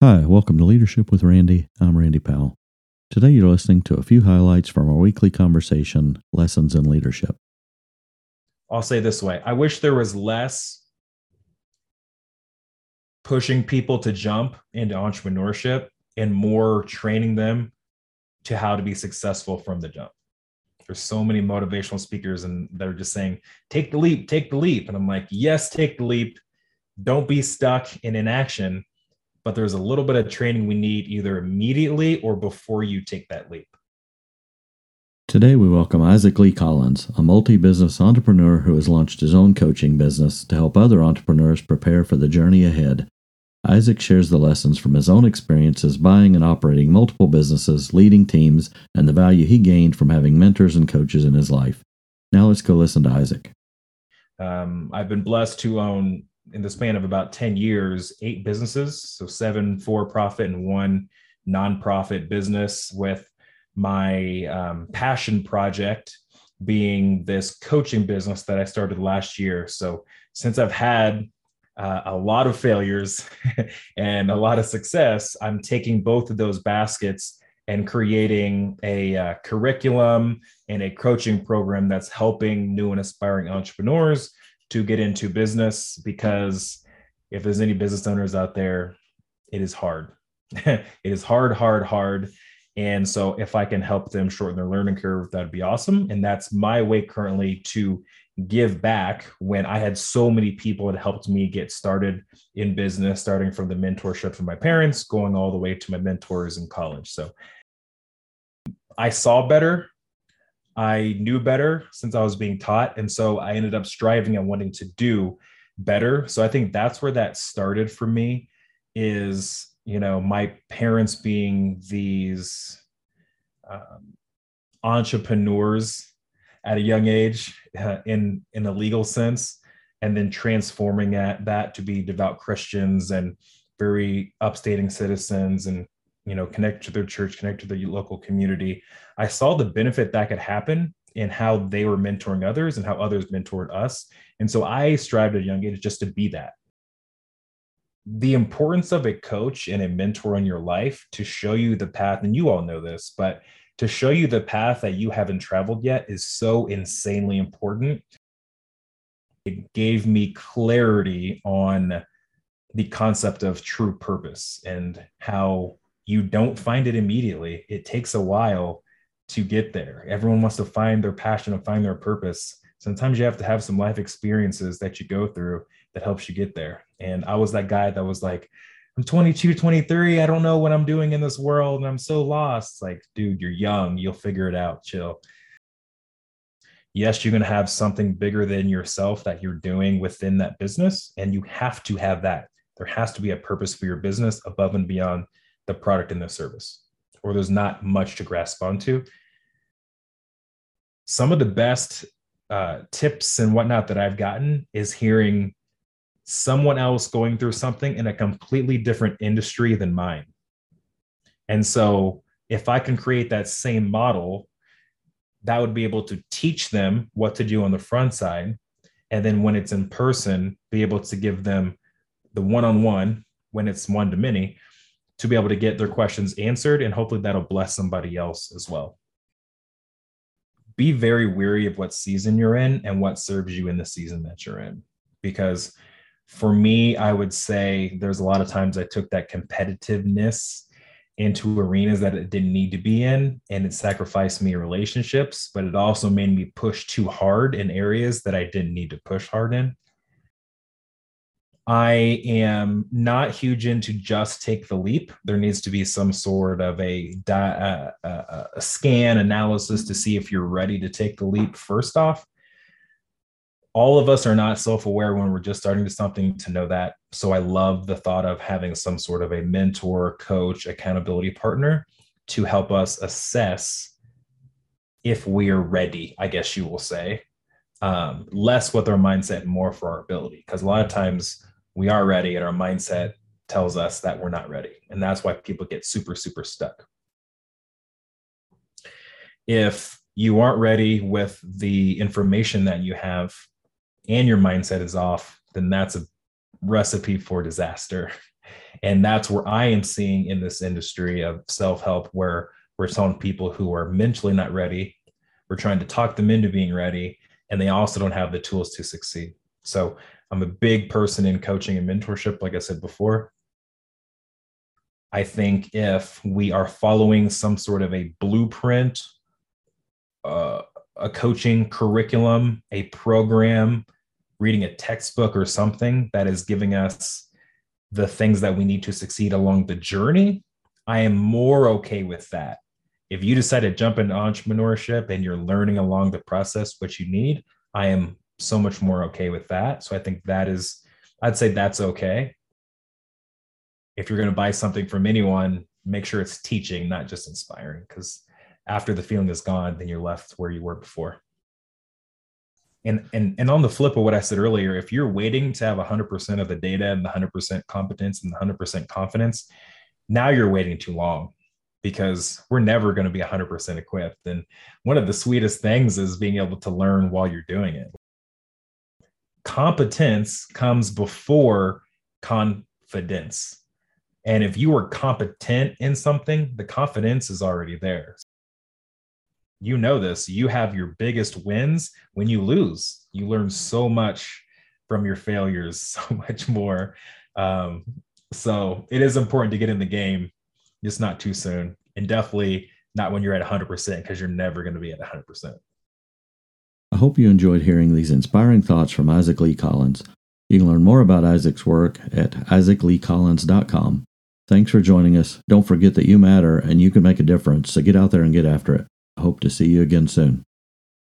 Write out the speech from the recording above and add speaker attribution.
Speaker 1: Hi, welcome to Leadership with Randy. I'm Randy Powell. Today you're listening to a few highlights from our weekly conversation, Lessons in Leadership.
Speaker 2: I'll say this way I wish there was less pushing people to jump into entrepreneurship and more training them to how to be successful from the jump. There's so many motivational speakers and they're just saying, take the leap, take the leap. And I'm like, yes, take the leap. Don't be stuck in inaction. But there's a little bit of training we need either immediately or before you take that leap.
Speaker 1: Today, we welcome Isaac Lee Collins, a multi business entrepreneur who has launched his own coaching business to help other entrepreneurs prepare for the journey ahead. Isaac shares the lessons from his own experiences buying and operating multiple businesses, leading teams, and the value he gained from having mentors and coaches in his life. Now let's go listen to Isaac.
Speaker 2: Um, I've been blessed to own, in the span of about 10 years, eight businesses. So, seven for profit and one nonprofit business, with my um, passion project being this coaching business that I started last year. So, since I've had uh, a lot of failures and a lot of success, I'm taking both of those baskets and creating a uh, curriculum and a coaching program that's helping new and aspiring entrepreneurs to get into business. Because if there's any business owners out there, it is hard. it is hard, hard, hard. And so, if I can help them shorten their learning curve, that'd be awesome. And that's my way currently to give back when I had so many people that helped me get started in business, starting from the mentorship from my parents, going all the way to my mentors in college. So I saw better. I knew better since I was being taught. And so I ended up striving and wanting to do better. So I think that's where that started for me is, you know, my parents being these um, entrepreneurs at a young age uh, in in a legal sense and then transforming that, that to be devout christians and very upstating citizens and you know connect to their church connect to the local community. I saw the benefit that could happen in how they were mentoring others and how others mentored us. And so i strived at a young age just to be that. The importance of a coach and a mentor in your life to show you the path and you all know this but to show you the path that you haven't traveled yet is so insanely important. It gave me clarity on the concept of true purpose and how you don't find it immediately. It takes a while to get there. Everyone wants to find their passion and find their purpose. Sometimes you have to have some life experiences that you go through that helps you get there. And I was that guy that was like, I'm 22, 23. I don't know what I'm doing in this world and I'm so lost. like, dude, you're young. You'll figure it out. Chill. Yes, you're going to have something bigger than yourself that you're doing within that business. And you have to have that. There has to be a purpose for your business above and beyond the product and the service, or there's not much to grasp onto. Some of the best uh, tips and whatnot that I've gotten is hearing someone else going through something in a completely different industry than mine. And so if I can create that same model, that would be able to teach them what to do on the front side. And then when it's in person, be able to give them the one on one when it's one to many to be able to get their questions answered. And hopefully that'll bless somebody else as well. Be very weary of what season you're in and what serves you in the season that you're in. Because for me, I would say there's a lot of times I took that competitiveness into arenas that it didn't need to be in, and it sacrificed me relationships, but it also made me push too hard in areas that I didn't need to push hard in. I am not huge into just take the leap. There needs to be some sort of a, a, a, uh, uh, uh, a scan analysis to see if you're ready to take the leap. First off all of us are not self-aware when we're just starting to something to know that. So i love the thought of having some sort of a mentor coach accountability partner to help us assess if we are ready i guess you will say um, less with our mindset and more for our ability. Because a lot of times we are ready and our mindset tells us that we're not ready and that's why people get super super stuck if you aren't ready with the information that you have and your mindset is off, then that's a recipe for disaster. And that's where I am seeing in this industry of self help, where we're telling people who are mentally not ready, we're trying to talk them into being ready, and they also don't have the tools to succeed. So I'm a big person in coaching and mentorship, like I said before. I think if we are following some sort of a blueprint, uh, a coaching curriculum, a program, reading a textbook or something that is giving us the things that we need to succeed along the journey, I am more okay with that. If you decide to jump into entrepreneurship and you're learning along the process what you need, I am so much more okay with that. So I think that is, I'd say that's okay. If you're going to buy something from anyone, make sure it's teaching, not just inspiring, because after the feeling is gone, then you're left where you were before. And, and, and on the flip of what I said earlier, if you're waiting to have 100% of the data and the 100% competence and the 100% confidence, now you're waiting too long because we're never going to be 100% equipped. And one of the sweetest things is being able to learn while you're doing it. Competence comes before confidence. And if you are competent in something, the confidence is already there. You know this. You have your biggest wins when you lose. You learn so much from your failures so much more. Um, so it is important to get in the game. Just not too soon. And definitely not when you're at 100% because you're never going to be at 100%
Speaker 1: i hope you enjoyed hearing these inspiring thoughts from isaac lee collins. You can learn more about isaac's work at isaacleecollins.com thanks for joining us. Don't forget that you matter and you can make a difference so get out there and get after it. I hope to see you again soon.